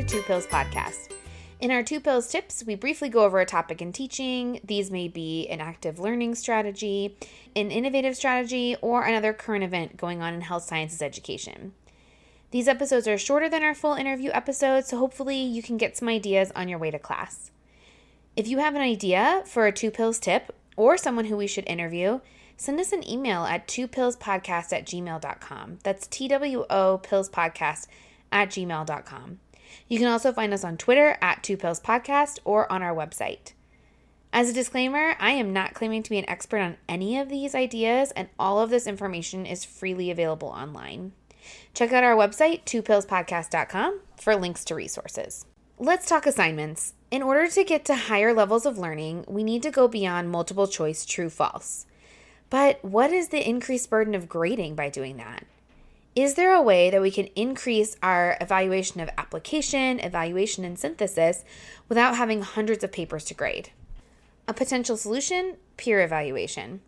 to Two Pills Podcast. In our Two Pills tips, we briefly go over a topic in teaching. These may be an active learning strategy, an innovative strategy, or another current event going on in health sciences education. These episodes are shorter than our full interview episodes, so hopefully you can get some ideas on your way to class. If you have an idea for a Two Pills tip or someone who we should interview, send us an email at twopillspodcast at gmail.com. That's T W O Podcast at gmail.com. You can also find us on Twitter at Two Pills Podcast or on our website. As a disclaimer, I am not claiming to be an expert on any of these ideas, and all of this information is freely available online. Check out our website, twopillspodcast.com, for links to resources. Let's talk assignments. In order to get to higher levels of learning, we need to go beyond multiple choice true false. But what is the increased burden of grading by doing that? Is there a way that we can increase our evaluation of application, evaluation, and synthesis without having hundreds of papers to grade? A potential solution peer evaluation.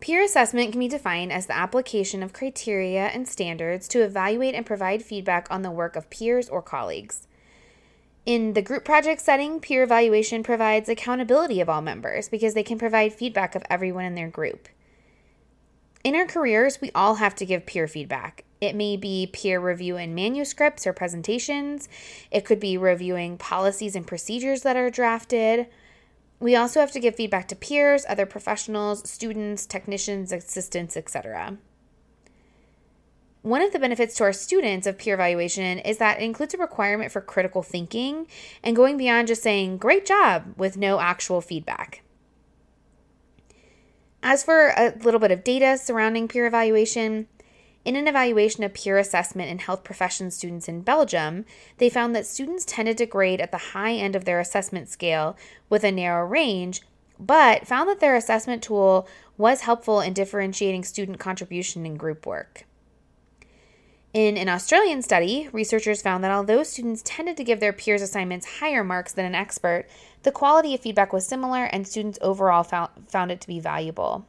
Peer assessment can be defined as the application of criteria and standards to evaluate and provide feedback on the work of peers or colleagues. In the group project setting, peer evaluation provides accountability of all members because they can provide feedback of everyone in their group. In our careers, we all have to give peer feedback. It may be peer review in manuscripts or presentations, it could be reviewing policies and procedures that are drafted. We also have to give feedback to peers, other professionals, students, technicians, assistants, etc. One of the benefits to our students of peer evaluation is that it includes a requirement for critical thinking and going beyond just saying, great job, with no actual feedback. As for a little bit of data surrounding peer evaluation, in an evaluation of peer assessment in health profession students in Belgium, they found that students tended to grade at the high end of their assessment scale with a narrow range, but found that their assessment tool was helpful in differentiating student contribution in group work. In an Australian study, researchers found that although students tended to give their peers' assignments higher marks than an expert, the quality of feedback was similar and students overall found, found it to be valuable.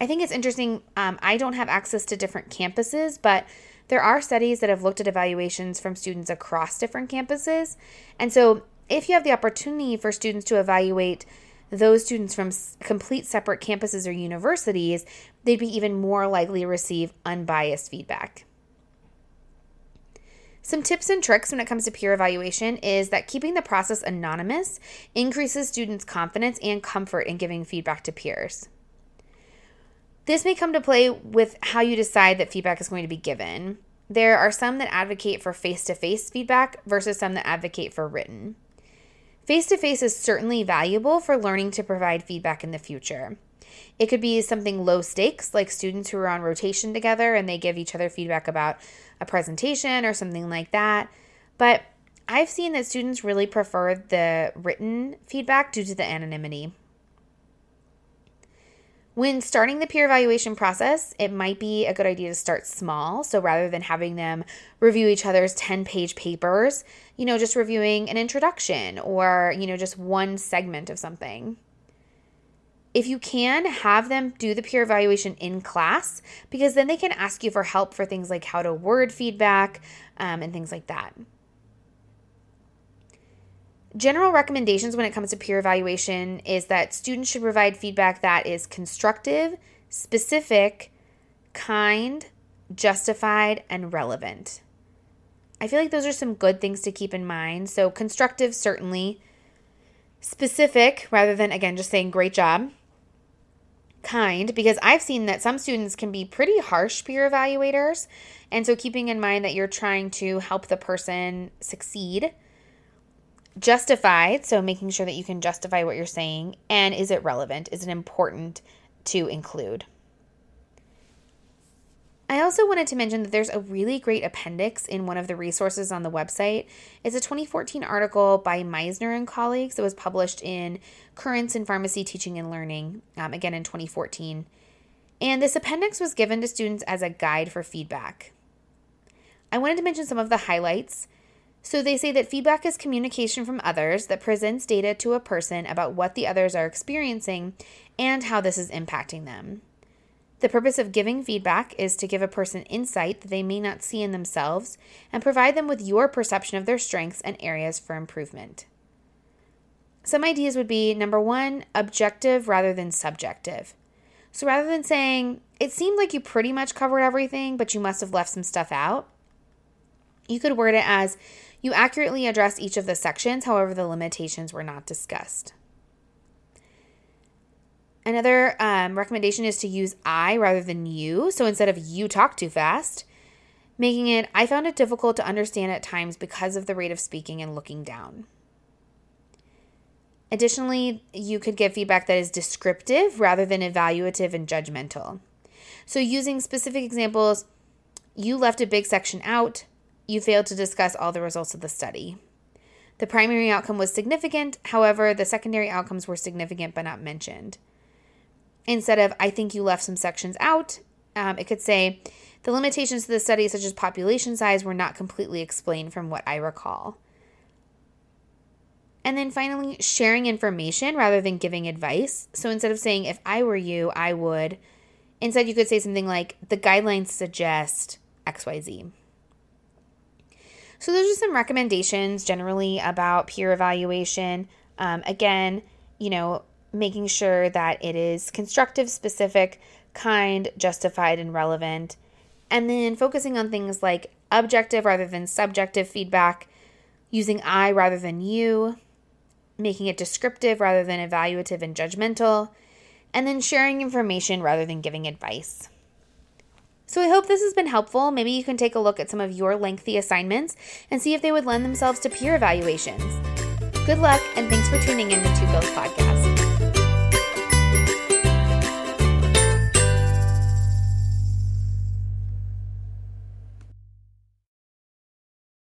I think it's interesting. Um, I don't have access to different campuses, but there are studies that have looked at evaluations from students across different campuses. And so, if you have the opportunity for students to evaluate those students from complete separate campuses or universities, they'd be even more likely to receive unbiased feedback. Some tips and tricks when it comes to peer evaluation is that keeping the process anonymous increases students' confidence and comfort in giving feedback to peers. This may come to play with how you decide that feedback is going to be given. There are some that advocate for face to face feedback versus some that advocate for written. Face to face is certainly valuable for learning to provide feedback in the future. It could be something low stakes, like students who are on rotation together and they give each other feedback about a presentation or something like that. But I've seen that students really prefer the written feedback due to the anonymity. When starting the peer evaluation process, it might be a good idea to start small. So rather than having them review each other's 10 page papers, you know, just reviewing an introduction or, you know, just one segment of something. If you can, have them do the peer evaluation in class because then they can ask you for help for things like how to word feedback um, and things like that. General recommendations when it comes to peer evaluation is that students should provide feedback that is constructive, specific, kind, justified, and relevant. I feel like those are some good things to keep in mind. So, constructive, certainly. Specific, rather than, again, just saying great job. Kind, because I've seen that some students can be pretty harsh peer evaluators. And so, keeping in mind that you're trying to help the person succeed justified, so making sure that you can justify what you're saying, and is it relevant? Is it important to include? I also wanted to mention that there's a really great appendix in one of the resources on the website. It's a 2014 article by Miesner and colleagues that was published in Currents in Pharmacy Teaching and Learning, um, again in 2014. And this appendix was given to students as a guide for feedback. I wanted to mention some of the highlights. So they say that feedback is communication from others that presents data to a person about what the others are experiencing and how this is impacting them. The purpose of giving feedback is to give a person insight that they may not see in themselves and provide them with your perception of their strengths and areas for improvement. Some ideas would be number one, objective rather than subjective. So rather than saying, it seemed like you pretty much covered everything, but you must have left some stuff out, you could word it as, you accurately addressed each of the sections, however, the limitations were not discussed. Another um, recommendation is to use I rather than you. So instead of you talk too fast, making it I found it difficult to understand at times because of the rate of speaking and looking down. Additionally, you could give feedback that is descriptive rather than evaluative and judgmental. So, using specific examples, you left a big section out, you failed to discuss all the results of the study. The primary outcome was significant, however, the secondary outcomes were significant but not mentioned. Instead of, I think you left some sections out, um, it could say, the limitations to the study, such as population size, were not completely explained from what I recall. And then finally, sharing information rather than giving advice. So instead of saying, if I were you, I would, instead you could say something like, the guidelines suggest XYZ. So those are some recommendations generally about peer evaluation. Um, again, you know, making sure that it is constructive, specific, kind, justified, and relevant. And then focusing on things like objective rather than subjective feedback, using I rather than you, making it descriptive rather than evaluative and judgmental, and then sharing information rather than giving advice. So I hope this has been helpful. Maybe you can take a look at some of your lengthy assignments and see if they would lend themselves to peer evaluations. Good luck, and thanks for tuning in to Two Pills Podcast.